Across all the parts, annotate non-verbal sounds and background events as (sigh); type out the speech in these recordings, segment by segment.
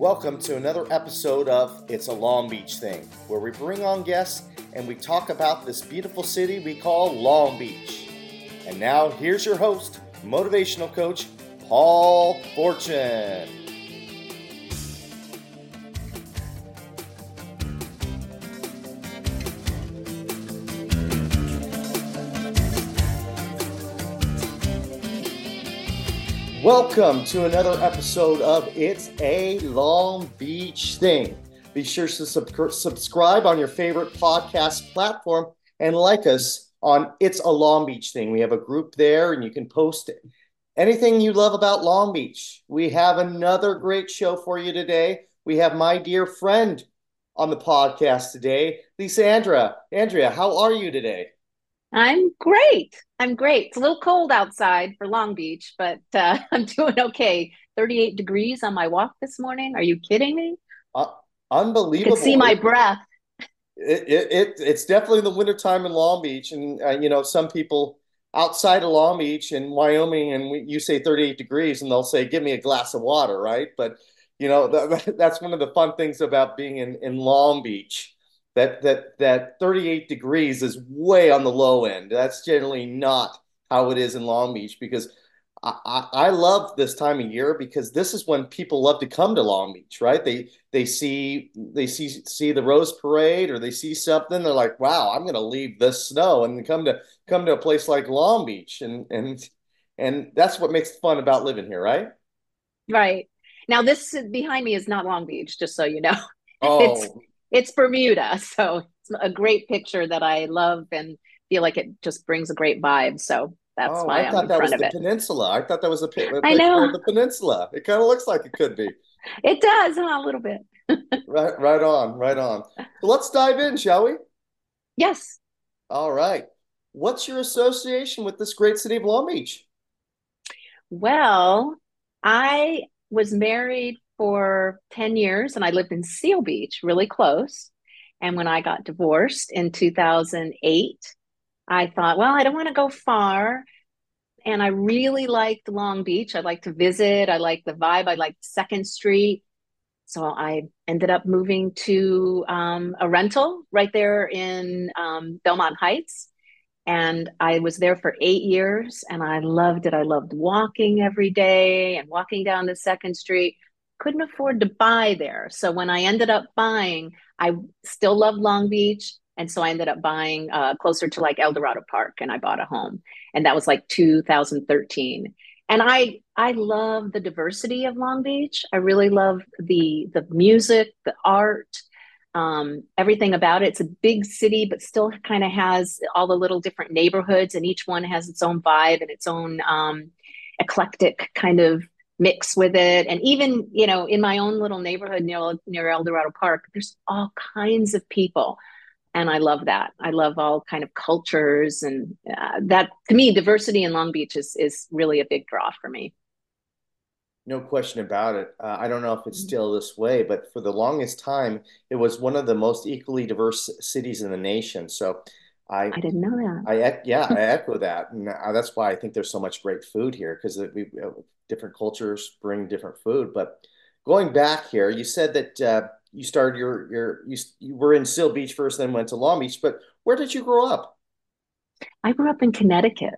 Welcome to another episode of It's a Long Beach Thing, where we bring on guests and we talk about this beautiful city we call Long Beach. And now, here's your host, motivational coach, Paul Fortune. Welcome to another episode of It's a Long Beach Thing. Be sure to sub- subscribe on your favorite podcast platform and like us on It's a Long Beach Thing. We have a group there and you can post it. anything you love about Long Beach. We have another great show for you today. We have my dear friend on the podcast today, Lisa Andria. Andria, how are you today? I'm great. I'm great. It's a little cold outside for Long Beach, but uh, (laughs) I'm doing okay. 38 degrees on my walk this morning. Are you kidding me? Uh, unbelievable. You can see my breath. It, it, it, it's definitely the wintertime in Long Beach. And, uh, you know, some people outside of Long Beach in Wyoming, and we, you say 38 degrees, and they'll say, give me a glass of water, right? But, you know, that, (laughs) that's one of the fun things about being in, in Long Beach that that that 38 degrees is way on the low end. That's generally not how it is in Long Beach because I, I, I love this time of year because this is when people love to come to Long Beach, right? They they see they see see the Rose Parade or they see something, they're like, wow, I'm gonna leave this snow and come to come to a place like Long Beach. And and and that's what makes fun about living here, right? Right. Now this behind me is not Long Beach, just so you know. (laughs) Oh, it's, it's Bermuda. (laughs) So it's a great picture that I love and feel like it just brings a great vibe. So that's oh, why I I'm thought in that front was of the it. peninsula. I thought that was a, a I know. the peninsula. It kind of looks like it could be. It does, huh, a little bit. (laughs) right, right on, right on. So let's dive in, shall we? Yes. All right. What's your association with this great city of Long Beach? Well, I was married for 10 years and I lived in Seal Beach, really close. And when I got divorced in 2008, I thought, well, I don't want to go far. And I really liked Long Beach. I like to visit. I like the vibe. I liked Second Street. So I ended up moving to um, a rental right there in um, Belmont Heights. And I was there for eight years and I loved it. I loved walking every day and walking down the Second Street. Couldn't afford to buy there. So when I ended up buying, I still love Long Beach. And so I ended up buying uh, closer to like El Dorado Park and I bought a home. And that was like 2013. And I I love the diversity of Long Beach. I really love the the music, the art, um, everything about it. It's a big city, but still kind of has all the little different neighborhoods, and each one has its own vibe and its own um, eclectic kind of mix with it. And even, you know, in my own little neighborhood near, near El Dorado Park, there's all kinds of people. And I love that. I love all kind of cultures. And uh, that, to me, diversity in Long Beach is, is really a big draw for me. No question about it. Uh, I don't know if it's still this way, but for the longest time, it was one of the most equally diverse cities in the nation. So I, I didn't know that. I yeah, I echo that, and that's why I think there's so much great food here because we different cultures bring different food. But going back here, you said that uh, you started your your you you were in Seal Beach first, then went to Long Beach. But where did you grow up? I grew up in Connecticut,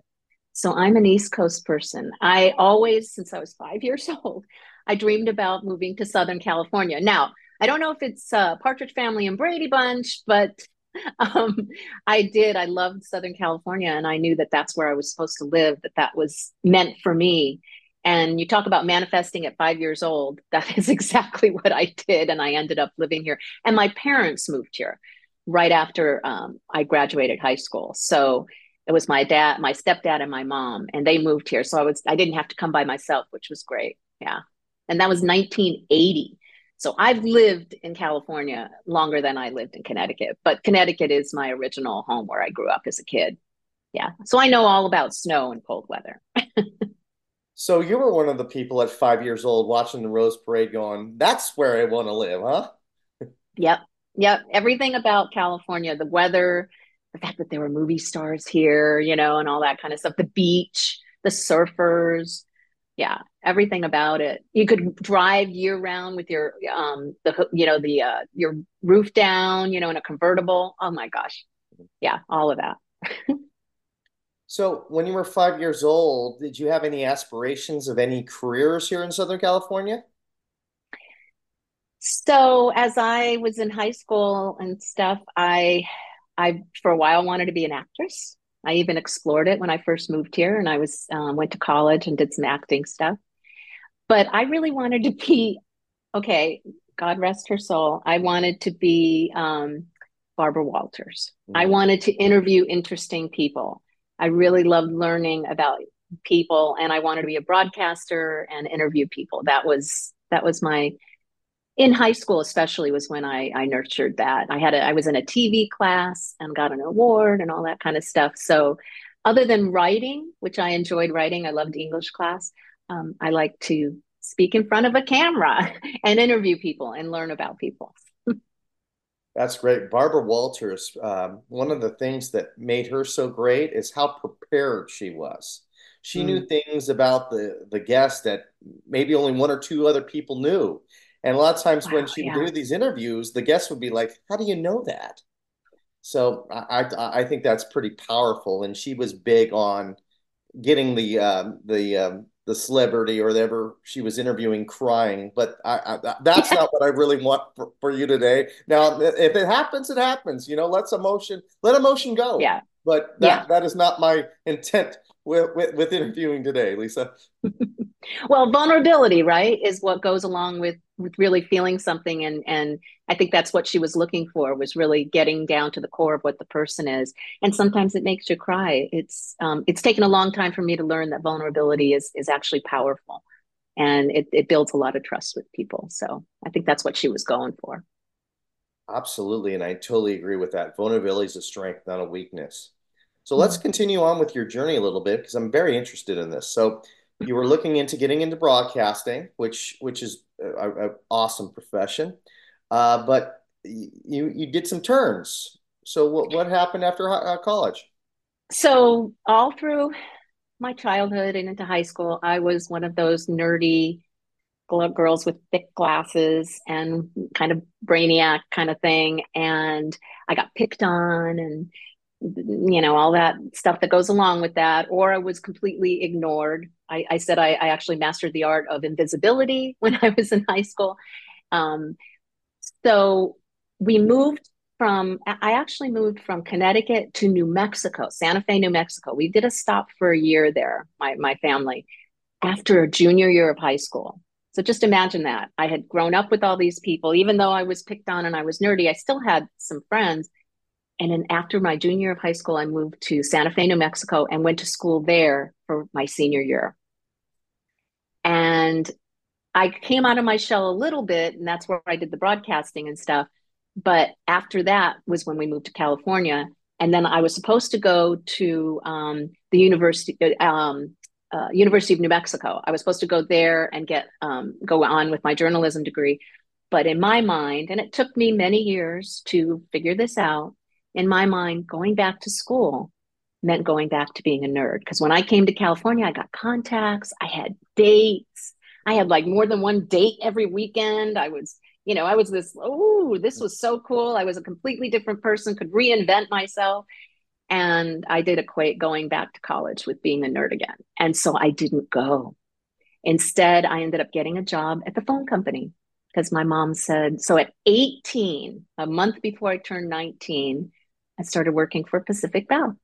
so I'm an East Coast person. I always, since I was five (laughs) years old, I dreamed about moving to Southern California. Now, I don't know if it's uh, Partridge Family and Brady Bunch, but (laughs) um, I did. I loved Southern California, and I knew that that's where I was supposed to live. That that was meant for me. And you talk about manifesting at five years old. (laughs) That is exactly what I did, and I ended up living here. And my parents moved here right after um, I graduated high school. So it was my dad, my stepdad, and my mom, and they moved here. So I was I didn't have to come by myself, which was great. Yeah, and that was 1980. So I've lived in California longer than I lived in Connecticut, but Connecticut is my original home where I grew up as a kid. Yeah. So I know all about snow and cold weather. (laughs) so you were one of the people at five years old watching the Rose Parade going, that's where I want to live, huh? yep. Yep. Everything about California, the weather, the fact that there were movie stars here, you know, and all that kind of stuff, the beach, the surfers, yeah, everything about it. You could drive year round with your um the you know the uh your roof down, you know, in a convertible. Oh my gosh. Yeah, all of that. (laughs) So, when you were five years old, did you have any aspirations of any careers here in Southern California? So, as I was in high school and stuff, I I for a while wanted to be an actress. I even explored it when I first moved here, and I was um, went to college and did some acting stuff. But I really wanted to (laughs) be okay. God rest her soul. I wanted to be um, Barbara Walters. I Mm. wanted to interview interesting people. I really loved learning about people, and I wanted to be a broadcaster and interview people. That was that was my in high school especially was when I, I nurtured that. I had a, I was in a TV class and got an award and all that kind of stuff. So other than writing, which I enjoyed writing, I loved English class. Um, I like to speak in front of a camera (laughs) and interview people and learn about people. That's great. Barbara Walters, um, one of the things that made her so great is how prepared she was. She Mm. knew things about the the guest that maybe only one or two other people knew. And a lot of times when Wow, she would yeah. do these interviews, the guests would be like, "How do you know that?" So I I, I think that's pretty powerful. And she was big on getting the um, the um, the celebrity or whatever she was interviewing crying. But I, I, that's Yeah. not what I really want for, for you today. Now, if it happens, it happens. You know, let's emotion let emotion go. Yeah. But Yeah. that that is not my intent with with, with interviewing today, Lisa. (laughs) Well, vulnerability, right, is what goes along with with really feeling something and and I think that's what she was looking for was really getting down to the core of what the person is. And sometimes it makes you cry. It's um it's taken a long time for me to learn that vulnerability is is actually powerful and it it builds a lot of trust with people. So, I think that's what she was going for. Absolutely, and I totally agree with that. Vulnerability is a strength, not a weakness. So let's Mm. continue on with your journey a little bit because I'm very interested in this. So you were looking into getting into broadcasting, which which is an awesome profession, uh, but you you did some turns. So what what happened after uh, college? So, all through my childhood and into high school, I was one of those nerdy girls with thick glasses and kind of brainiac kind of thing. And I got picked on and, you know, all that stuff that goes along with that. Or I was completely ignored. I, I said I, I actually mastered the art of invisibility (laughs) when I was in high school. Um, so we moved from, I actually moved from Connecticut to New Mexico, Santa Fe, New Mexico. We did a stop for a year there, my, my family, after a junior year of high school. So just imagine that. I had grown up with all these people, even though I was picked on and I was nerdy, I still had some friends. And then after my junior year of high school, I moved to Santa Fe, New Mexico, and went to school there for my senior year. And I came out of my shell a little bit, and that's where I did the broadcasting and stuff. But after that was when we moved to California. And then I was supposed to go to um, the university, um, uh, University of New Mexico. I was supposed to go there and get um, go on with my journalism degree. But in my mind, and it took me many years to figure this out, in my mind, going back to school meant going back to being a nerd. Because when I came to California, I got contacts, I had dates, I had like more than one date every weekend. I was, you know, I was this, oh, this was so cool. I was a completely different person, could reinvent myself. And I did equate going back to college with being a nerd again. And so I didn't go. Instead, I ended up getting a job at the phone company because my mom said, so at 18, a month before I turned 19, I started working for Pacific Bell.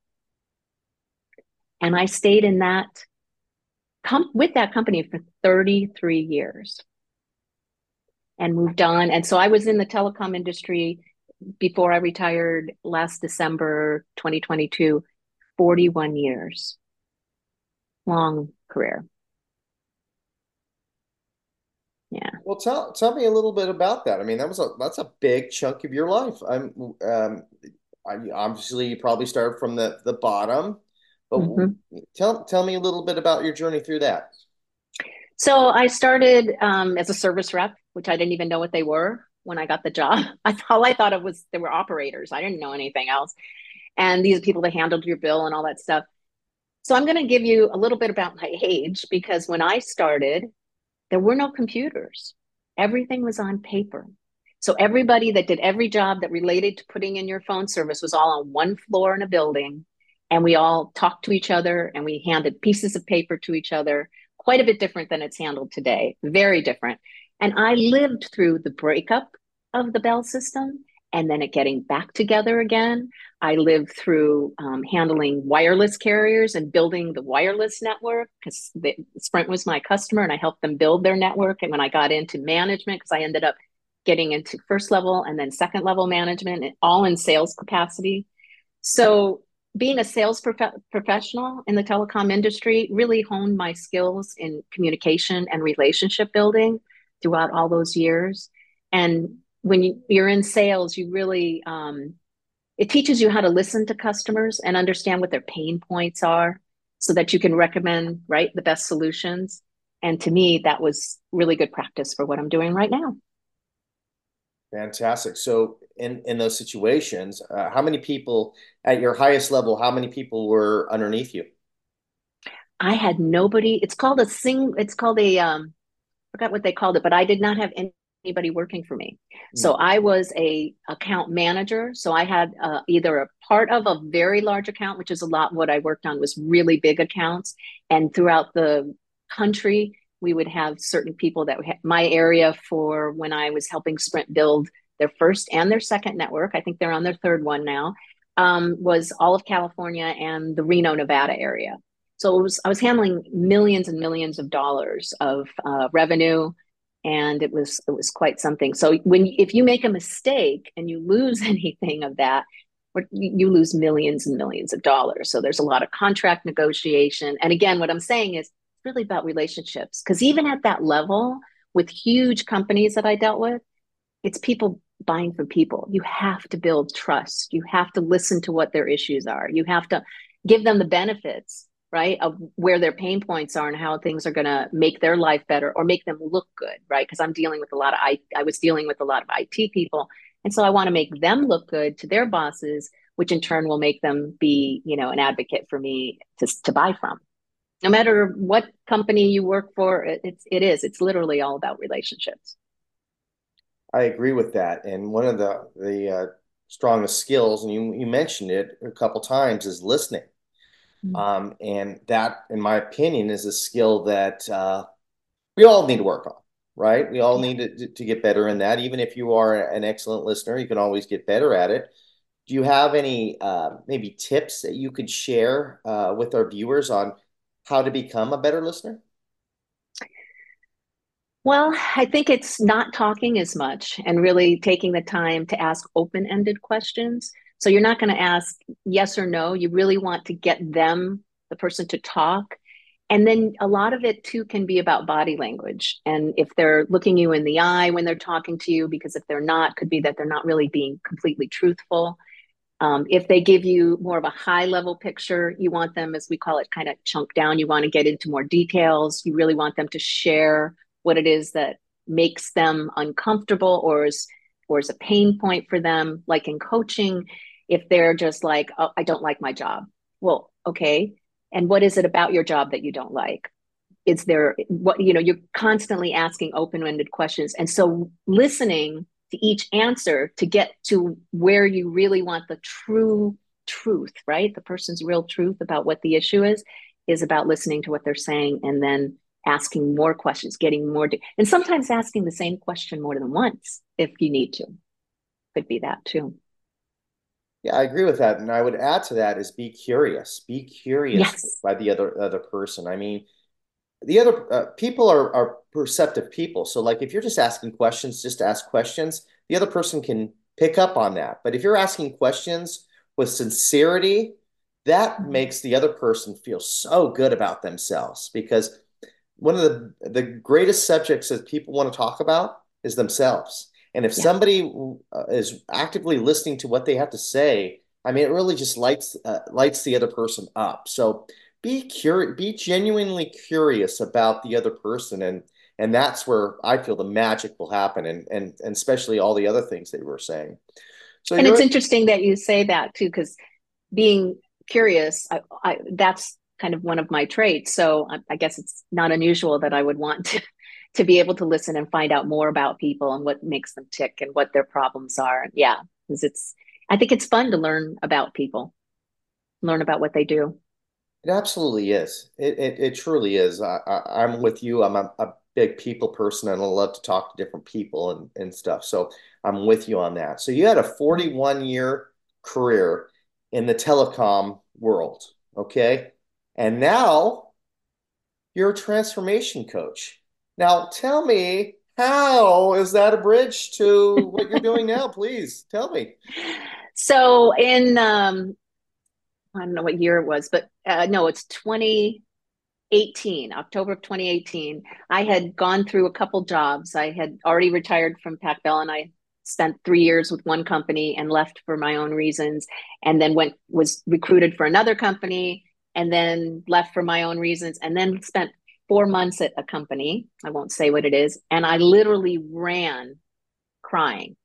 And I stayed in that com- with that company for 33 years and moved on. And so I was in the telecom industry before I retired last December 2022, 41 years. Long career. Yeah. Well, tell tell me a little bit about that. I mean, that was a that's a big chunk of your life. I'm um, obviously you probably started from the the bottom, but hmm tell tell me a little bit about your journey through that. So I started um, as a service rep, which I didn't even know what they were when I got the job. (laughs) I all I thought of was they were operators. I didn't know anything else. And these are people that handled your bill and all that stuff. So I'm going to give you a little bit about my age because when I started, there were no computers. Everything was on paper. So everybody that did every job that related to putting in your phone service was all on one floor in a building. And we all talked to each other and we handed pieces of paper to each other, quite a bit different than it's handled today, very different. And I lived through the breakup of the Bell system and then it getting back together again. I lived through um, handling wireless carriers and building the wireless network because Sprint was my customer and I helped them build their network. And when I got into management, because I ended up getting into first level and then second level management, all in sales capacity. So being a sales prof- professional in the telecom industry really honed my skills in communication and relationship building throughout all those years. And when you, you're in sales, you really um, it teaches you how to listen to customers and understand what their pain points are, so that you can recommend right the best solutions. And to me, that was really good practice for what I'm doing right now. Fantastic. So in in those situations, uh, how many people at your highest level? How many people were underneath you? I had nobody. It's called a sing. It's called a um, I forgot what they called it, but I did not have any anybody working for me. Mm. So I was a account manager. So I had uh, either a part of a very large account, which is a lot what I worked on was really big accounts. And throughout the country, we would have certain people that my area for when I was helping Sprint build their first and their second network. I think they're on their third one now. Um, was all of California and the Reno, Nevada area. So was, I was handling millions and millions of dollars of uh, revenue and it was it was quite something so when if you make a mistake and you lose (laughs) anything of that you lose millions and millions of dollars so there's a lot of contract negotiation and again what i'm saying is really about relationships because even at that level with huge companies that i dealt with it's people buying from people. You have to build trust. You have to listen to what their issues are. You have to give them the benefits right of where their pain points are and how things are going to make their life better or make them look good right? Because i'm dealing with a lot of I, I was dealing with a lot of it people. And so i want to make them look good to their bosses which in turn will make them be you know an advocate for me to, to buy from no matter what company you work for it's it is it's literally all about relationships i agree with that and one of the the uh, strongest skills and you you mentioned it a couple times is listening Mm-hmm. Um, and that, in my opinion, is a skill that uh, we all need to work on, right? We all need to, to get better in that. Even if you are an excellent listener, you can always get better at it. Do you have any uh, maybe tips that you could share uh, with our viewers on how to become a better listener? Well, I think it's not talking as much and really taking the time to ask open ended questions. So you're not going to ask yes or no. You really want to get them, the person, to talk. And then a lot of it too can be about body language. And if they're looking you in the eye when they're talking to you, because if they're not, could be that they're not really being completely truthful. Um, if they give you more of a high level picture, you want them, as we call it, kind of chunk down. You want to get into more details. You really want them to share what it is that makes them uncomfortable or is or is a pain point for them. Like in coaching, if they're just like, oh, I don't like my job. Well, okay. And what is it about your job that you don't like? Is there what, you know, you're constantly asking open ended questions. And so listening to each answer to get to where you really want the true truth, right? The person's real truth about what the issue is, is about listening to what they're saying and then asking more questions, getting more, de- and sometimes asking the same question more than once if you need to. Could be that too. Yeah, I agree with that. And I would add to that is be curious. Be curious yes. by the other other person. I mean, the other uh, people are are perceptive people. So like if you're just asking questions just to ask questions, the other person can pick up on that. But if you're asking questions with sincerity, that mm-hmm. makes the other person feel so good about themselves because one of the the greatest subjects that people want to talk about is themselves. And if yeah. somebody uh, is actively listening to what they have to say, I mean, it really just lights uh, lights the other person up. So be curious, be genuinely curious about the other person, and and that's where I feel the magic will happen, and and and especially all the other things that you were saying. So and it's interesting that you say that too, because being curious, I, I, that's kind of one of my traits. So I, I guess it's not unusual that I would want (laughs) to to be able to listen and find out more about people and what makes them tick and what their problems are. Yeah, because it's I think it's fun to learn about people, learn about what they do. It absolutely is. It it, it truly is. I, I am with you. I'm a, a big people person and I love to talk to different people and and stuff. So I'm with you on that. So you had a 41 year career in the telecom world, okay? And now you're a transformation coach. Now tell me, how is that a bridge to what you're doing now? (laughs) Please tell me. So in um, I don't know what year it was, but uh, no, it's 2018, October of 2018. I had gone through a couple jobs. I had already retired from Pac Bell, and I spent three years with one company and left for my own reasons, and then went was recruited for another company, and then left for my own reasons, and then spent four months at a company. I won't say what it is. And I literally ran crying.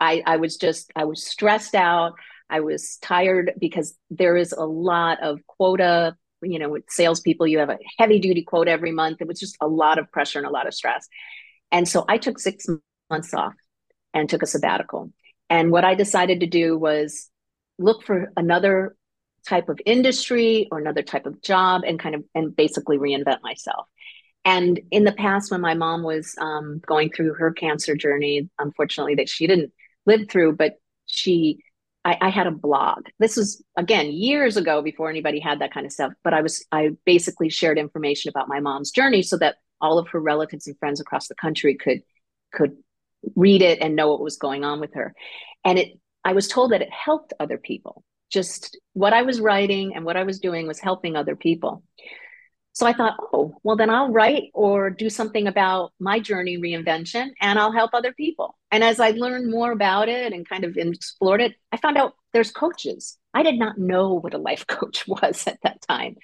I, I was just, I was stressed out. I was tired because there is a lot of quota, you know, with salespeople, you have a heavy duty quota every month. It was just a lot of pressure and a lot of stress. And so I took six months off and took a sabbatical. And what I decided to do was look for another type of industry or another type of job and kind of and basically reinvent myself and in the past when my mom was um, going through her cancer journey unfortunately that she didn't live through but she I, I, had a blog. This was again years ago before anybody had that kind of stuff but i was i basically shared information about my mom's journey so that all of her relatives and friends across the country could could read it and know what was going on with her. And it i was told that it helped other people. Just what I was writing and what I was doing was helping other people. So I thought, oh, well, then I'll write or do something about my journey reinvention and I'll help other people. And as I learned more about it and kind of explored it, I found out there's coaches. I did not know what a life (laughs) coach was at that time.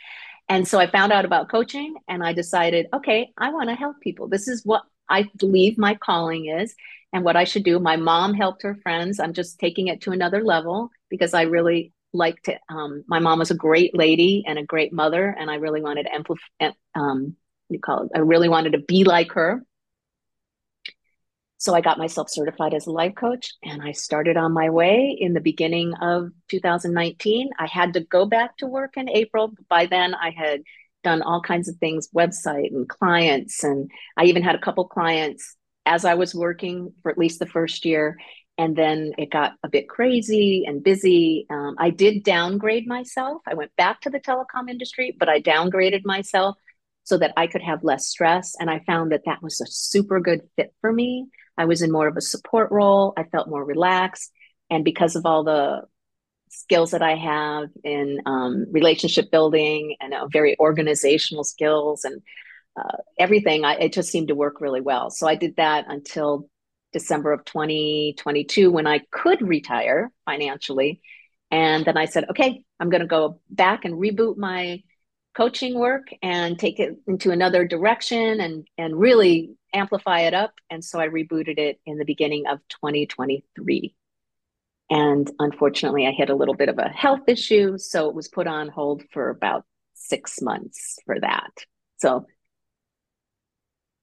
And so I found out about coaching and I decided, okay, I want to help people. This is what I believe my calling is and what I should do. My mom helped her friends. I'm just taking it to another level because I really like to um, my mom was a great lady and a great mother and i really wanted to amplify um, you call it? I really wanted to be like her. So i got myself certified as a life coach and i started on my way in the beginning of 2019 i had to go back to work in april. By then i had done all kinds of things website and clients and i even had a couple clients as i was working for at least the first year and then it got a bit crazy and busy. Um, I did downgrade myself. I went back to the telecom industry, but I downgraded myself so that I could have less stress. And I found that that was a super good fit for me. I was in more of a support role. I felt more relaxed. And because of all the skills that I have in um, relationship building and uh, very organizational skills and uh, everything, I, it just seemed to work really well. So I did that until December of 2022 when I could retire financially. And then I said, okay, I'm going to go back and reboot my coaching work and take it into another direction and, and really amplify it up. And so I rebooted it in the beginning of 2023. And unfortunately, I hit a little bit of a health issue. So it was put on hold for about six months for that. So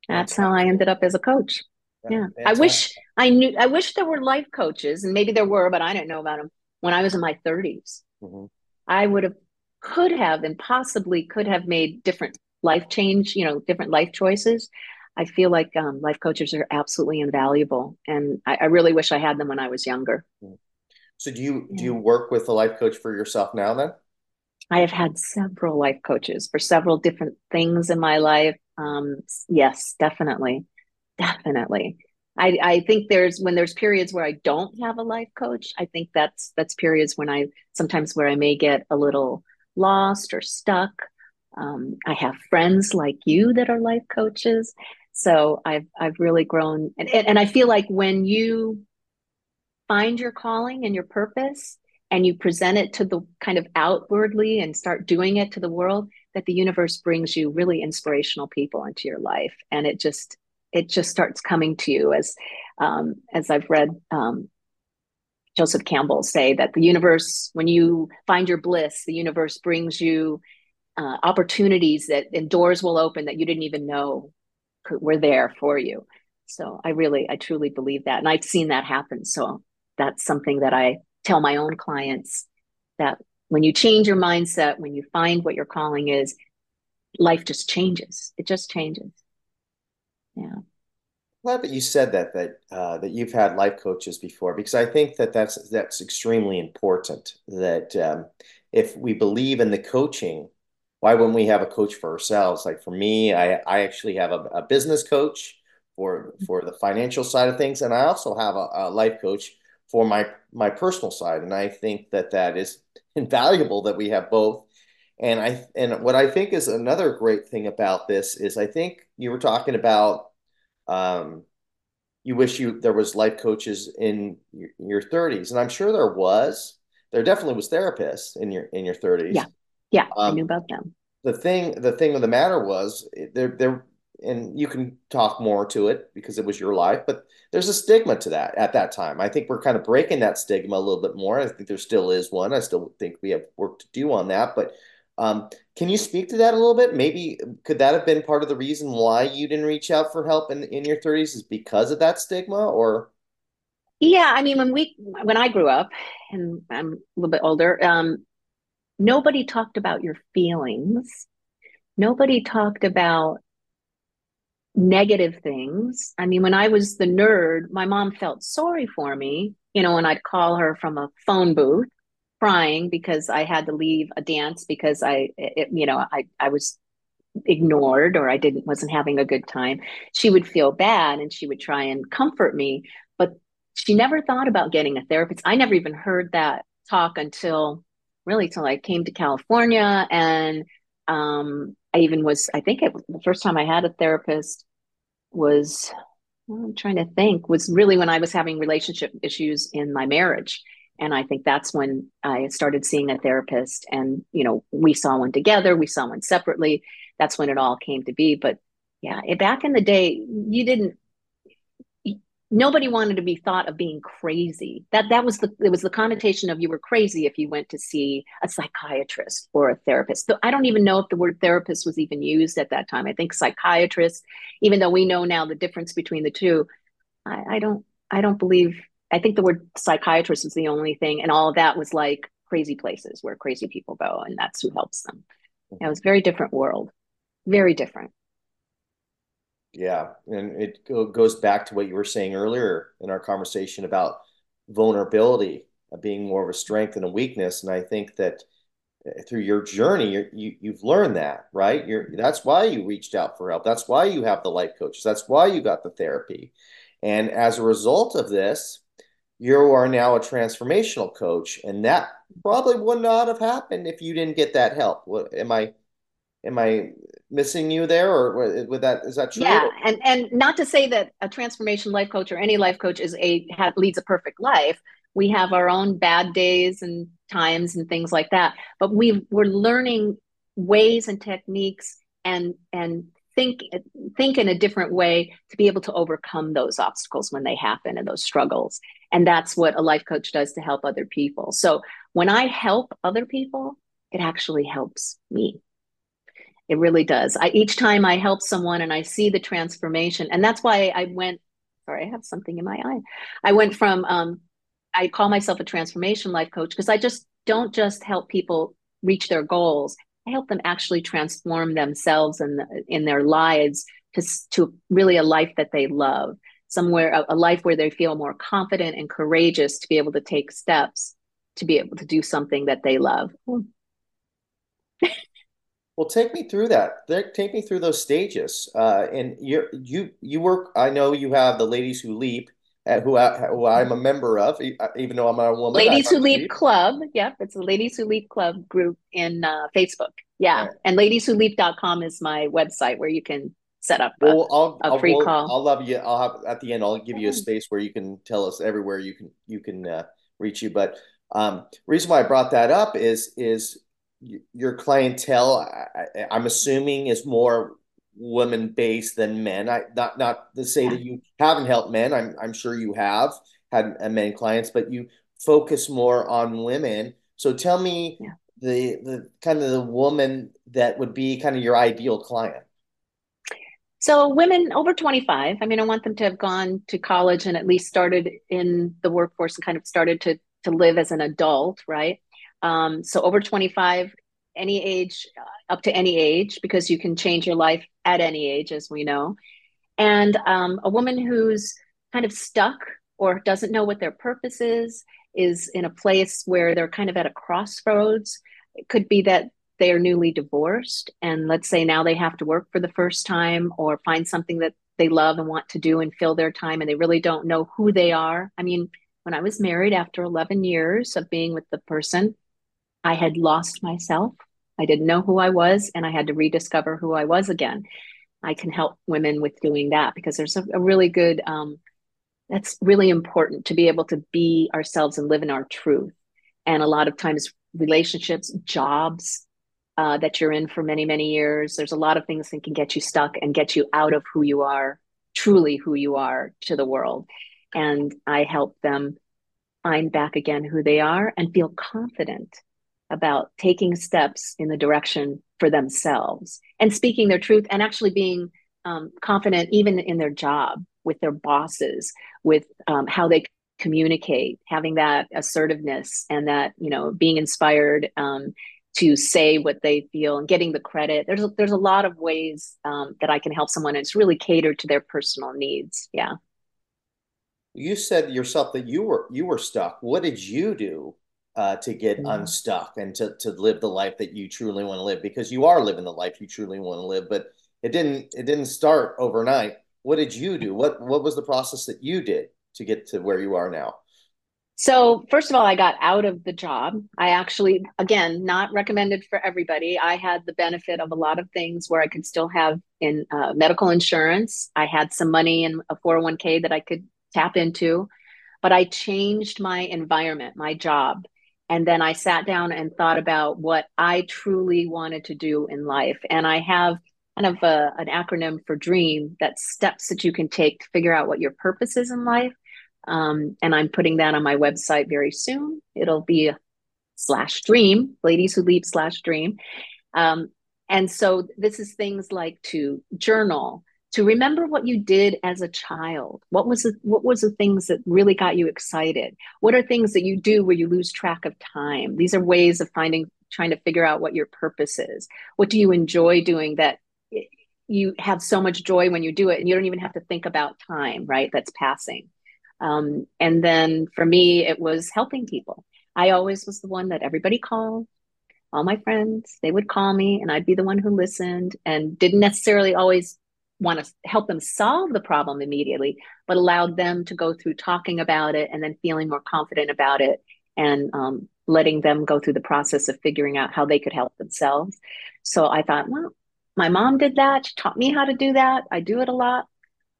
that's how I ended up as a coach yeah i wish i knew i wish there were life coaches and maybe there were but i didn't know about them when i was in my 30s mm-hmm. i would have could have and possibly could have made different life change you know different life choices. I feel like um, life coaches are absolutely invaluable and I, I, really wish i had them when i was younger. Mm-hmm. so do you yeah. do you work with a life coach for yourself now then? I have had several life coaches for several different things in my life. Um, yes definitely Definitely. I, I think there's when there's periods where I don't have a life coach, I think that's that's periods when I sometimes where I may get a little lost or stuck. Um, I have friends like you that are life coaches. So I've I've really grown and, and I feel like when you find your calling and your purpose and you present it to the kind of outwardly and start doing it to the world, that the universe brings you really inspirational people into your life. And it just it just starts coming to you as um, as I've read um, Joseph Campbell say that the universe, when you find your bliss, the universe brings you uh, opportunities that and doors will open that you didn't even know were there for you. So I really, I truly believe that, and I've seen that happen. So that's something that I tell my own clients that when you change your mindset, when you find what your calling is, life just changes. It just changes. Yeah. Glad that you said that that uh, that you've had life coaches before because I think that that's that's extremely important. That um, if we believe in the coaching, why wouldn't we have a coach for ourselves? Like for me, I I actually have a, a business coach for for the financial side of things, and I also have a, a life coach for my my personal side. And I think that that is (laughs) invaluable that we have both. And I and what I think is another great thing about this is I think you were talking about um, you wish you there was life coaches in your, your 30s, and I'm sure there was. There definitely was therapists in your in your 30s. Yeah, yeah, um, I knew about them. The thing the thing of the matter was there there and you can talk more to it because it was your life, but there's a stigma to that at that time. I think we're kind of breaking that stigma a little bit more. I think there still is one. I still think we have work to do on that, but um, can you speak to that a little bit? Maybe could that have been part of the reason why you didn't reach out for help in, in your 30s is because of that stigma or? Yeah, I mean, when we when I grew up, and I'm a little bit older, um, nobody talked about your feelings. Nobody talked about negative things. I mean, when I was the nerd, my mom felt sorry for me, you know, when I'd call her from a phone booth crying because I had to leave a dance because I, it, you know, I, I was ignored or I didn't, wasn't having a good time. She would feel bad and she would try and comfort me, but she never thought about getting a therapist. I never even heard that talk until really till I came to California and um, I even was, I think it the first time I had a therapist was I'm trying to think was really when I was having relationship issues in my marriage and i think that's when i started seeing a therapist and you know we saw one together we saw one separately. That's when it all came to be. But yeah eh, back in the day you didn't nobody wanted to be thought of being crazy. That that was the it was the connotation of you were crazy if you went to see a psychiatrist or a therapist. So i don't even know if the word therapist was even used at that time. I think psychiatrist even though we know now the difference between the two i, I don't i don't believe I think the word psychiatrist is the only thing, and all of that was like crazy places where crazy people go, and that's who helps them. It was very different world, very different. Yeah, and it goes back to what you were saying earlier in our conversation about vulnerability being more of a strength than a weakness, and I think that uh, through your journey you you you've learned that right you're that's why you reached out for help that's why you have the life coaches that's why you got the therapy and as a result of this you are now a transformational coach and that probably would not have happened if you didn't get that help. What, am i am i missing you there or with that is that true? Yeah and and not to say that a transformation life coach or any life coach is a leads a perfect life. We have our own bad days and times and things like that but we we're learning ways and techniques and and think think in a different way to be able to overcome those obstacles when they happen and those struggles. And that's what a life coach does to help other people. So when i help other people it actually helps me. It really does. I, each time i help someone and i see the transformation and that's why i went sorry i have something in my eye. I went from um, i call myself a transformation life coach because i just don't just help people reach their goals I help them actually transform themselves and in, in their lives to, to really a life that they love, somewhere a, a life where they feel more confident and courageous to be able to take steps to be able to do something that they love. (laughs) well, take me through that. Take me through those stages. Uh, and you you you work. I know you have the ladies who leap, who, I, who I'm a member of, even though I'm not a woman. Ladies Who Leap Club. Yep, it's a Ladies Who Leap Club group in uh, Facebook. Yeah, right. and ladieswholeap.com is my website where you can set up a, well, I'll, a free I'll, call. I'll love you. I'll have at the end. I'll give you a space where you can tell us everywhere you can you can uh, reach you. But um, reason why I brought that up is is your clientele. I, I'm assuming is more women based than men. I not not to say that you haven't helped men. I'm I'm sure you have had men clients, but you focus more on women. So tell me Yeah. the the kind of the woman that would be kind of your ideal client. So women over 25, I mean, I want them to have gone to college and at least started in the workforce and kind of started to to live as an adult, right? Um, so over 25, any age, up to any age, because you can change your life at any age, as we know. And um, a woman who's kind of stuck or doesn't know what their purpose is, is in a place where they're kind of at a crossroads. It could be that they are newly divorced, and let's say now they have to work for the first time or find something that they love and want to do and fill their time, and they really don't know who they are. I mean, when I was married after 11 years of being with the person, I had lost myself. I didn't know who I was, and I had to rediscover who I was again. I can help women with doing that because there's a, a really good, um, that's really important to be able to be ourselves and live in our truth. And a lot of times, relationships, jobs uh, that you're in for many, many years, there's a lot of things that can get you stuck and get you out of who you are, truly who you are to the world. And I help them find back again who they are and feel confident about taking steps in the direction for themselves and speaking their truth and actually being um, confident even in their job with their bosses with um, how they communicate having that assertiveness and that you know being inspired um, to say what they feel and getting the credit. There's a, there's a lot of ways um, that i can help someone. And it's really catered to their personal needs. Yeah. You said yourself that you were you were stuck. What did you do uh, to get unstuck and to to live the life that you truly want to live? Because you are living the life you truly want to live, but it didn't it didn't start overnight. What did you do? What what was the process that you did to get to where you are now? So, first of all, I got out of the job. I actually, again, not recommended for everybody. I had the benefit of a lot of things where I could still have in uh, medical insurance. I had some money in a 401k that I could tap into, but I changed my environment, my job. And then I sat down and thought about what I truly wanted to do in life. And I have kind of a, an acronym for DREAM that steps that you can take to figure out what your purpose is in life um, and I'm putting that on my website very soon. It'll be slash dream, ladies who leap slash dream. Um, and so this is things like to journal, to remember what you did as a child. What was the, what was the things that really got you excited? What are things that you do where you lose track of time? These are ways of finding, trying to figure out what your purpose is. What do you enjoy doing that you have so much joy when you do it and you don't even have to think about time, right? That's passing um, and then for me, it was helping people. I always was the one that everybody called, all my friends, they would call me and I'd be the one who listened and didn't necessarily always want to help them solve the problem immediately, but allowed them to go through talking about it and then feeling more confident about it and um, letting them go through the process of figuring out how they could help themselves. So I thought, well, my mom did that. She taught me how to do that. I do it a lot.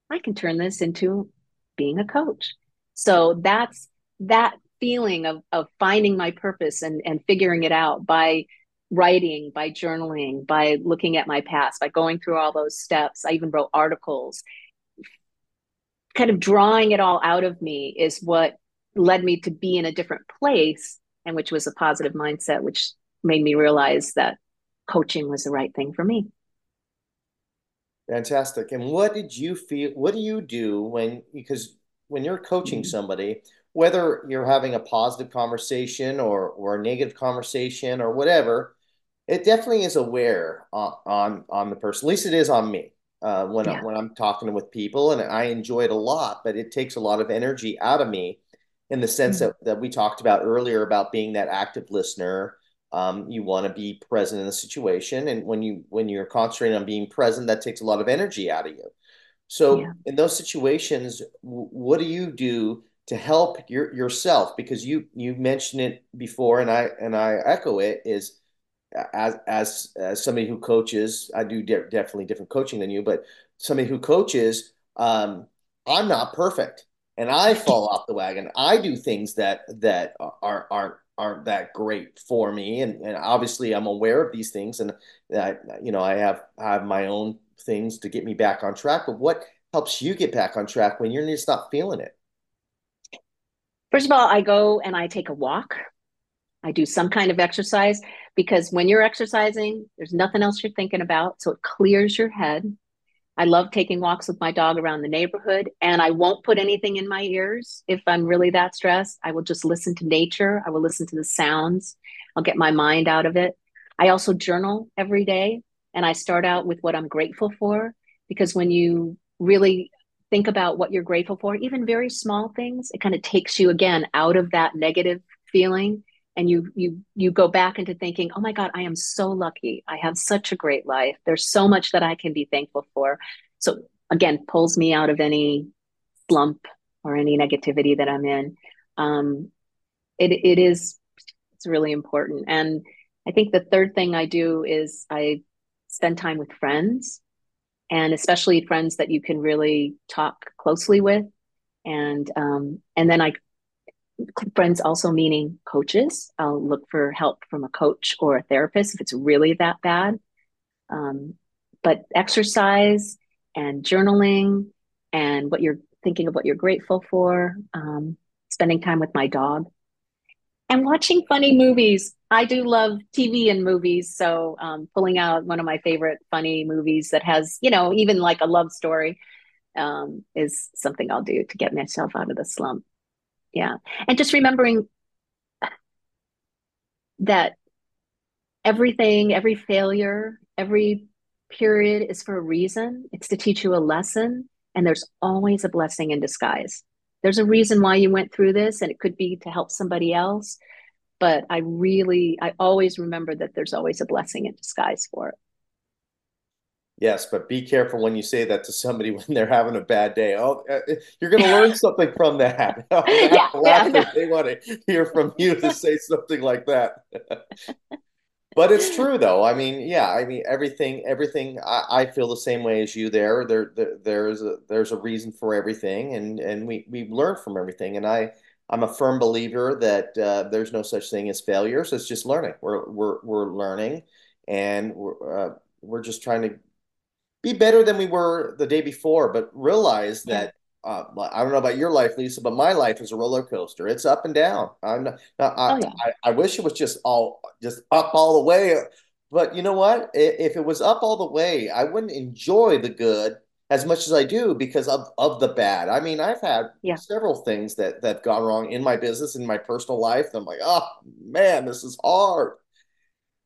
I can turn this into being a coach. So that's that feeling of of finding my purpose and and figuring it out by writing, by journaling, by looking at my past, by going through all those steps. I even wrote articles. Kind of drawing it all out of me is what led me to be in a different place and which was a positive mindset which made me realize that coaching was the right thing for me. Fantastic. And what did you feel? What do you do when, because when you're coaching Mm, somebody, whether you're having a positive conversation or or a negative conversation or whatever, it definitely is aware on on, on the person. At least it is on me uh, when I, Yeah, when I'm talking with people, and I enjoy it a lot. But it takes a lot of energy out of me in the sense mm, that that we talked about earlier about being that active listener. Um, you want to be present in the situation, and when you when you're concentrating on being present, that takes a lot of energy out of you. yeah. So in those situations, w- what do you do to help your yourself? Because you you mentioned it before, and I and I echo it. Is as as as somebody who coaches, I do de definitely different coaching than you, but somebody who coaches, um, I'm not perfect, and I (laughs) fall off the wagon. I do things that that aren't aren't aren't that great for me, and and obviously I'm aware of these things, and I you know I have I have my own things to get me back on track. But what helps you get back on track when you're just not feeling it? First of all, I go and I take a walk. I do some kind of exercise because when you're exercising, there's nothing else you're thinking about. So it clears your head. I love taking walks with my dog around the neighborhood, and I won't put anything in my ears if I'm really that stressed. I will just listen to nature. I will listen to the sounds. I'll get my mind out of it. I also journal every day, and I start out with what I'm grateful for because when you really think about what you're grateful for, even very small things, it kind of takes you again out of that negative feeling and you you you go back into thinking oh my god i am so lucky. I have such a great life. There's so much that i can be thankful for. So again pulls me out of any slump or any negativity that i'm in. Um, it, it is it's really important. And i think the third thing i do is i spend time with friends and especially friends that you can really talk closely with. And um, and then i friends also meaning coaches. I'll look for help from a coach or a therapist if it's really that bad. Um, but exercise and journaling and what you're thinking of what you're grateful for, um, spending time with my dog, and watching funny movies. I do love TV and movies. So um, pulling out one of my favorite funny movies that has, you know, even like a love story um, is something I'll do to get myself out of the slump yeah. And just remembering that everything every failure every period is for a reason. It's to teach you a lesson and there's always a blessing in disguise. There's a reason why you went through this and it could be to help somebody else but i really i always remember that there's always a blessing in disguise for it Yes, but be careful when you say that to somebody (laughs) when they're having a bad day. Oh, uh, uh you're going to learn (laughs) something from that. (laughs) Oh, yeah, yeah, no. They want to hear from you to say something like that. but it's true, though. I mean, yeah. I mean, everything, everything. I, I feel the same way as you. There, there, there, there's a there's a reason for everything, and and we we learn from everything. And I I'm a firm believer that uh, there's no such thing as failures. It's just learning. We're we're we're learning, and we're uh, we're just trying to be better than we were the day before, but realize yeah. that uh, I don't know about your life, Lisa, but my life is a roller coaster. It's up and down. I'm not, I, oh, yeah. I, I, wish it was just all just up all the way. But you know what? If it was up all the way, I wouldn't enjoy the good as much as I do because of, of the bad. I mean, I've had yeah. several things that that gone wrong in my business, in my personal life. I'm like, oh man, this is hard.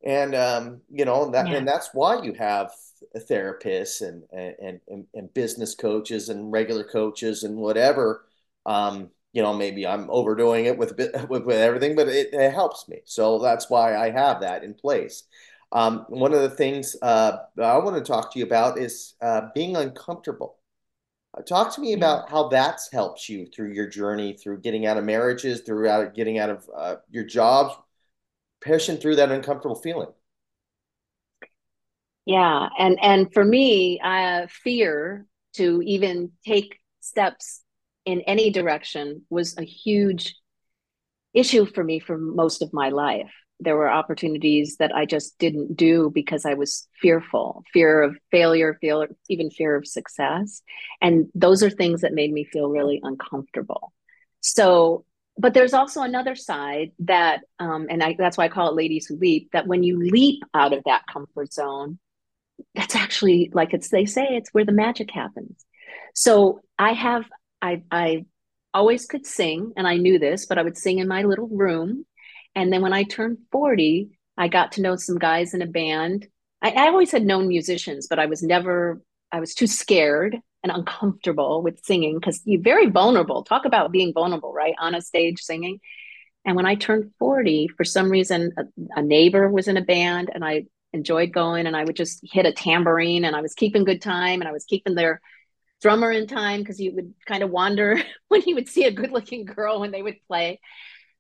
And um, you know that, yeah. and that's why you have therapists and, and and and business coaches and regular coaches and whatever. Um, you know, maybe I'm overdoing it with (laughs) with, with everything, but it, it, helps me. So that's why I have that in place. Um, one of the things uh, I want to talk to you about is uh, being uncomfortable. Uh, talk to me about how that's helped you through your journey, through getting out of marriages, throughout getting out of uh, your jobs, pushing through that uncomfortable feeling. Yeah, and and for me, uh, fear to even take steps in any direction was a huge issue for me for most of my life. There were opportunities that I just didn't do because I was fearful, fear of failure, fear, even fear of success. And those are things that made me feel really uncomfortable. So, but there's also another side that, um, and I, that's why I call it ladies who leap, that when you leap out of that comfort zone, that's actually like it's they say it's where the magic happens. So i have i i always could sing and i knew this but i would sing in my little room. And then when i turned 40 i got to know some guys in a band. I, I always had known musicians but i was never i was too scared and uncomfortable with singing because you're very vulnerable. Talk about being vulnerable right? On a stage singing. And when i turned 40 for some reason a, a neighbor was in a band and i enjoyed going and I would just hit a tambourine and I was keeping good time and I was keeping their drummer in time because he would kind of wander (laughs) when he would see a good looking girl when they would play.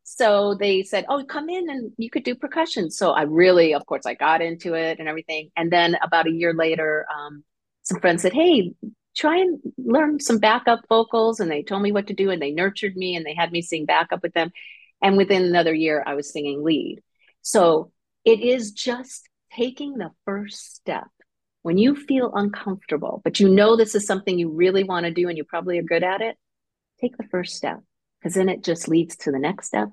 So they said, Oh, come in and you could do percussion. So I really, of course, I got into it and everything. And then about a year later, um, some friends said, Hey, try and learn some backup vocals. And they told me what to do and they nurtured me and they had me sing backup with them. And within another year, I was singing lead. So it is just taking the first step when you feel uncomfortable, but you know this is something you really want to do and you probably are good at it, take the first step because then it just leads to the next step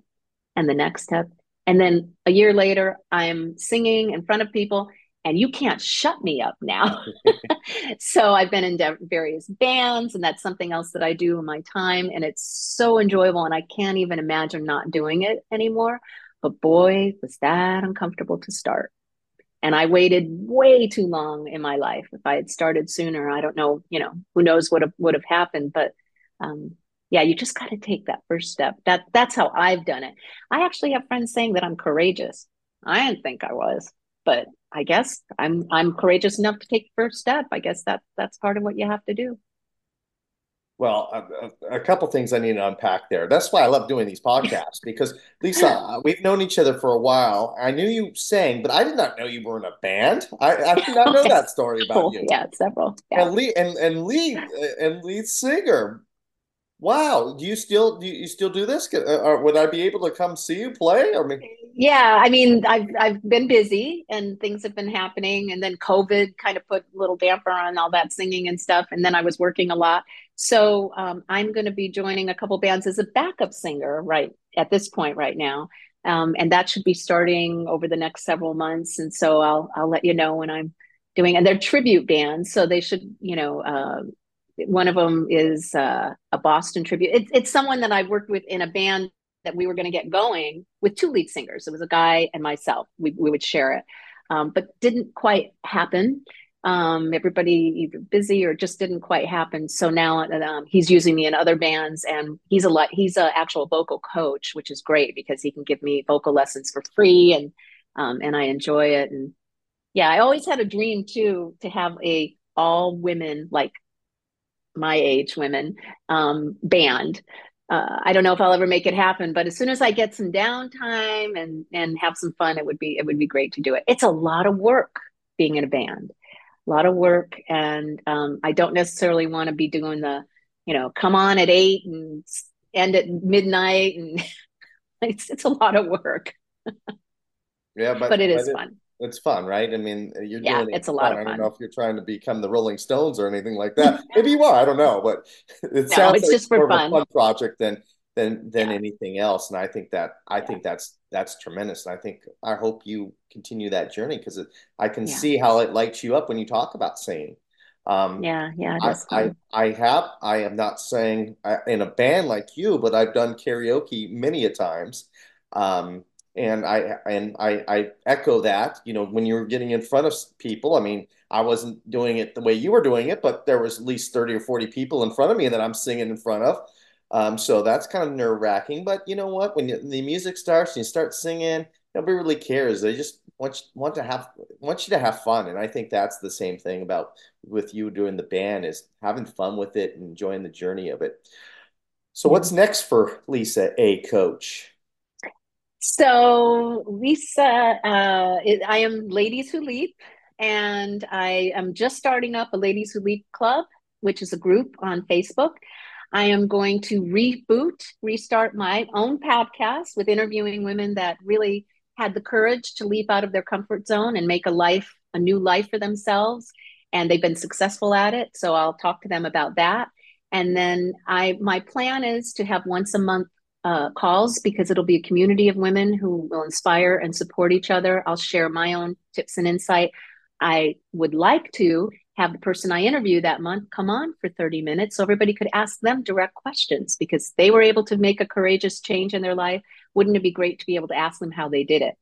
and the next step. And then a year later, I'm singing in front of people and you can't shut me up now. (laughs) so I've been in various bands, and that's something else that I do in my time. And it's so enjoyable. And I can't even imagine not doing it anymore. But boy, was that uncomfortable to start. And I waited way too long in my life. If I had started sooner, I don't know, you know, who knows what would have happened. But um, yeah, you just got to take that first step. That that's how I've done it. I actually have friends saying that I'm courageous. I didn't think I was, but I guess I'm I'm courageous enough to take the first step. I guess that that's part of what you have to do. Well, a, a, couple things I need to unpack there. That's why I love doing these podcasts because Lisa, (laughs) uh, we've known each other for a while. I knew you sang, but I did not know you were in a band. I, I did not know (laughs) that story about you. Yeah, several. Yeah. And lead and, and lead and lead singer. Wow, do you still do you still do this? Uh, or would I be able to come see you play? Or yeah, I mean, I've I've been busy and things have been happening, and then COVID kind of put a little damper on all that singing and stuff, and then I was working a lot. So um, I'm going to be joining a couple bands as a backup singer right at this point right now, um, and that should be starting over the next several months. And so I'll I'll let you know when I'm doing. And they're tribute bands, so they should you know. Uh, one of them is uh, a Boston tribute. It's it's someone that I've worked with in a band that we were going to get going with two lead singers. It was a guy and myself. We we would share it, um, but didn't quite happen um, everybody either busy or just didn't quite happen. So now um, he's using me in other bands, and he's a lot. He's an actual vocal coach, which is great because he can give me vocal lessons for free, and um, and I enjoy it. And yeah, I always had a dream too to have a all women like my age women um, band. Uh, I don't know if I'll ever make it happen, but as soon as I get some downtime and and have some fun, it would be it would be great to do it. It's a lot of work being in a band a lot of work and um, i don't necessarily want to be doing the you know come on at eight and end at midnight and (laughs) it's, it's a lot of work (laughs) yeah but, but it is but fun it, it's fun right i mean you're yeah, doing it it's a lot fun i don't know if you're trying to become the rolling stones or anything like that (laughs) maybe you are i don't know but (laughs) it no, sounds it's like just for fun. fun project than than than yeah. anything else and i think that i yeah. think that's that's tremendous and i think i hope you continue that journey because i can yeah. see how it lights you up when you talk about singing um yeah yeah I, I, I have i am not saying uh, in a band like you but i've done karaoke many a times um and i and i i echo that you know when you're getting in front of people i mean i wasn't doing it the way you were doing it but there was at least 30 or 40 people in front of me that i'm singing in front of um, so that's kind of nerve wracking. But you know what? When you, the music starts and you start singing, nobody really cares. They just want you, want to have want you to have fun, and I think that's the same thing about with you doing the band is having fun with it and enjoying the journey of it. So what's next for Lisa A. Coach? So Lisa, uh, I am Ladies Who Leap, and I am just starting up a Ladies Who Leap Club, which is a group on Facebook. I am going to reboot, restart my own podcast with interviewing women that really had the courage to leap out of their comfort zone and make a life, a new life for themselves. And they've been successful at it. So I'll talk to them about that. And then I, my plan is to have once a month uh, calls because it'll be a community of women who will inspire and support each other. I'll share my own tips and insight. I would like to have the person I interview that month come on for 30 minutes so everybody could ask them direct questions because they were able to make a courageous change in their life. Wouldn't it be great to be able to ask them how they did it?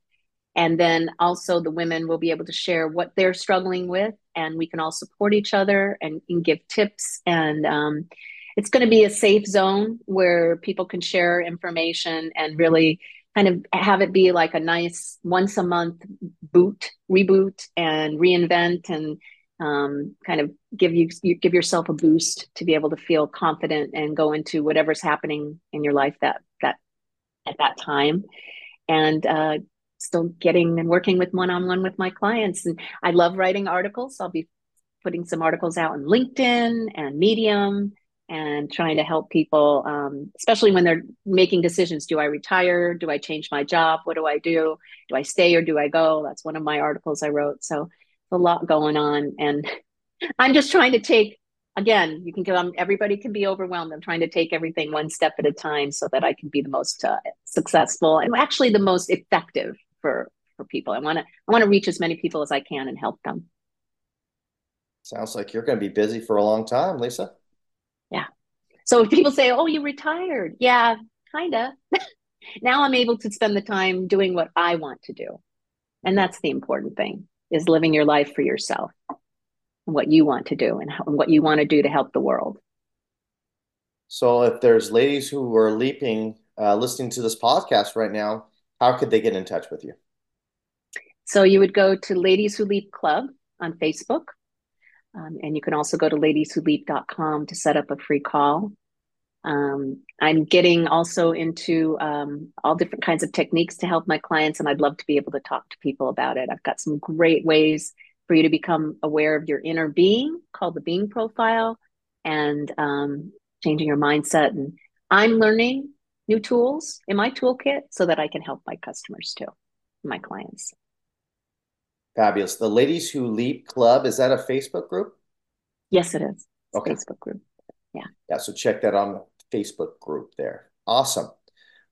And then also the women will be able to share what they're struggling with, and we can all support each other and, and give tips. And um, it's going to be a safe zone where people can share information and really kind of have it be like a nice once a month boot, reboot, and reinvent and um, kind of give you, you give yourself a boost to be able to feel confident and go into whatever's happening in your life that that at that time. And uh, still getting and working with one-on-one with my clients. And i love writing articles. I'll be putting some articles out on linkedin and medium and trying to help people um, especially when they're making decisions do i retire do i change my job what do i do do i stay or do i go that's one of my articles i wrote so a lot going on and (laughs) i'm just trying to take again, you can go, um, everybody can be overwhelmed. I'm trying to take everything one step at a time so that I can be the most uh, successful and actually the most effective for for people. I want to I want to reach as many people as I can and help them. Sounds like you're going to be busy for a long time, Lisa. Yeah. So if people say, "Oh, you retired," yeah, kinda. (laughs) now I'm able to spend the time doing what I want to do, and that's the important thing: is living your life for yourself, and what you want to do, and, how, and what you want to do to help the world. So, if there's ladies who are leaping, uh, listening to this podcast right now, how could they get in touch with you? So you would go to Ladies Who Leap Club on Facebook. Um, and you can also go to ladieswholeap.com to set up a free call. Um, I'm getting also into um, all different kinds of techniques to help my clients, and I'd love to be able to talk to people about it. I've got some great ways for you to become aware of your inner being called the being profile and um, changing your mindset. And I'm learning new tools in my toolkit so that I can help my customers too, my clients. Fabulous. The Ladies Who Leap Club, is that a Facebook group? Yes, it is. It's okay. Facebook group. Yeah. Yeah. So check that on the Facebook group there. Awesome.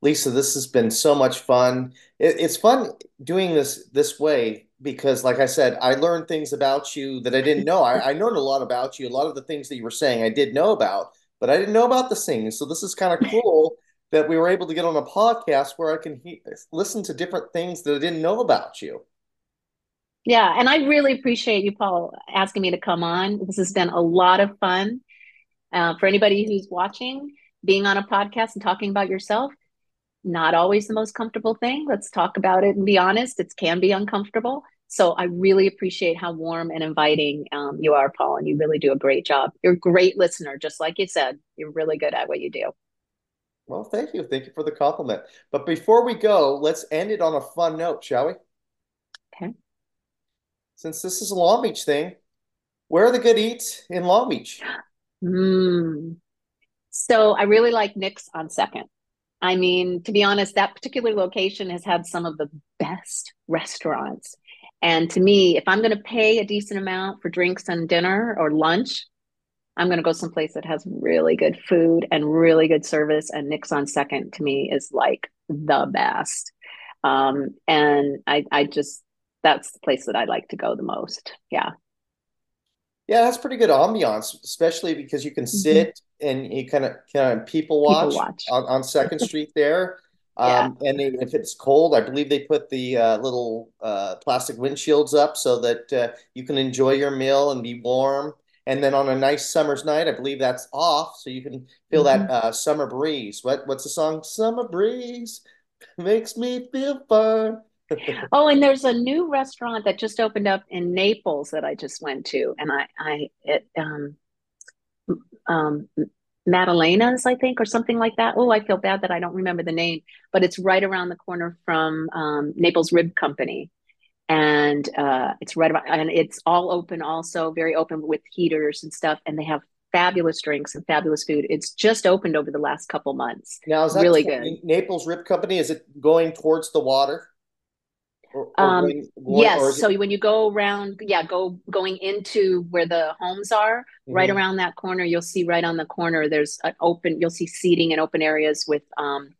Lisa, this has been so much fun. It, it's fun doing this this way because, like I said, I learned things about you that I didn't know. I, I learned a lot about you. A lot of the things that you were saying I did know about, but I didn't know about the things. So this is kind of (laughs) cool that we were able to get on a podcast where I can he- listen to different things that I didn't know about you. Yeah, and I really appreciate you, Paul, asking me to come on. This has been a lot of fun. Uh, for anybody who's watching, being on a podcast and talking about yourself, not always the most comfortable thing. Let's talk about it and be honest. It can be uncomfortable. So I really appreciate how warm and inviting um, you are, Paul, and you really do a great job. You're a great listener, just like you said. You're really good at what you do. Well, thank you. Thank you for the compliment. But before we go, let's end it on a fun note, shall we? Since this is a Long Beach thing, where are the good eats in Long Beach? Mm. So I really like Nick's on Second. I mean, to be honest, that particular location has had some of the best restaurants. And to me, if I'm going to pay a decent amount for drinks and dinner or lunch, I'm going to go someplace that has really good food and really good service. And Nick's on Second to me is like the best. Um, and I, I just that's the place that I like to go the most. Yeah. Yeah, that's pretty good ambiance, especially because you can mm-hmm. sit mm-hmm. and you kind of kind of people watch, people watch. On, on, Second (laughs) Street there. Um, yeah. And if it's cold, I believe they put the uh, little uh, plastic windshields up so that uh, you can enjoy your meal and be warm. And then on a nice summer's night, I believe that's off, so you can feel mm-hmm. that uh, summer breeze. What what's the song? Summer breeze makes me feel fine (laughs) oh, and there's a new restaurant that just opened up in Naples that I just went to, and I, I, it, um, um, Madalena's, I think, or something like that. Oh, I feel bad that I don't remember the name, but it's right around the corner from um, Naples Rib Company, and uh, it's right about, and it's all open, also very open with heaters and stuff, and they have fabulous drinks and fabulous food. It's just opened over the last couple months. Now, is that really good? Naples Rib Company? Is it going towards the water? Or, or um, going, yes. so when you go around, yeah, go going into where the homes are, mm-hmm. right around that corner, you'll see right on the corner. There's an open. You'll see seating and open areas with, um,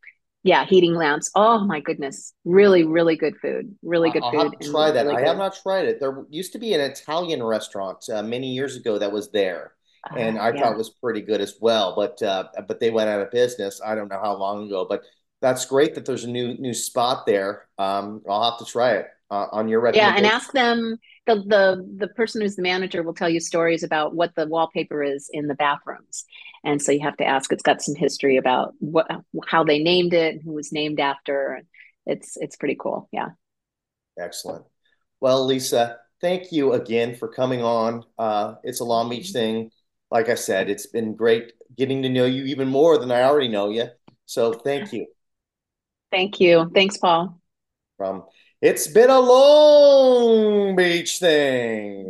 yeah, heating lamps. Oh my goodness, really, really good food. Really good I'll food. Have to try that. Really I good. have not tried it. There used to be an Italian restaurant uh, many years ago that was there. Uh, and I yeah. thought was pretty good as well, but uh, but they went out of business. I don't know how long ago, but that's great that there's a new new spot there. Um, I'll have to try it uh, on your recommendation. Yeah, and ask them. The, the the person who's the manager will tell you stories about what the wallpaper is in the bathrooms, and so you have to ask. It's got some history about what how they named it, who was named after. It's it's pretty cool. Yeah. Excellent. Well, Lisa, thank you again for coming on. Uh, it's a Long Beach thing. Like I said, it's been great getting to know you even more than I already know you. So thank you. Thank you. Thanks, Paul. From it's been a Long Beach thing.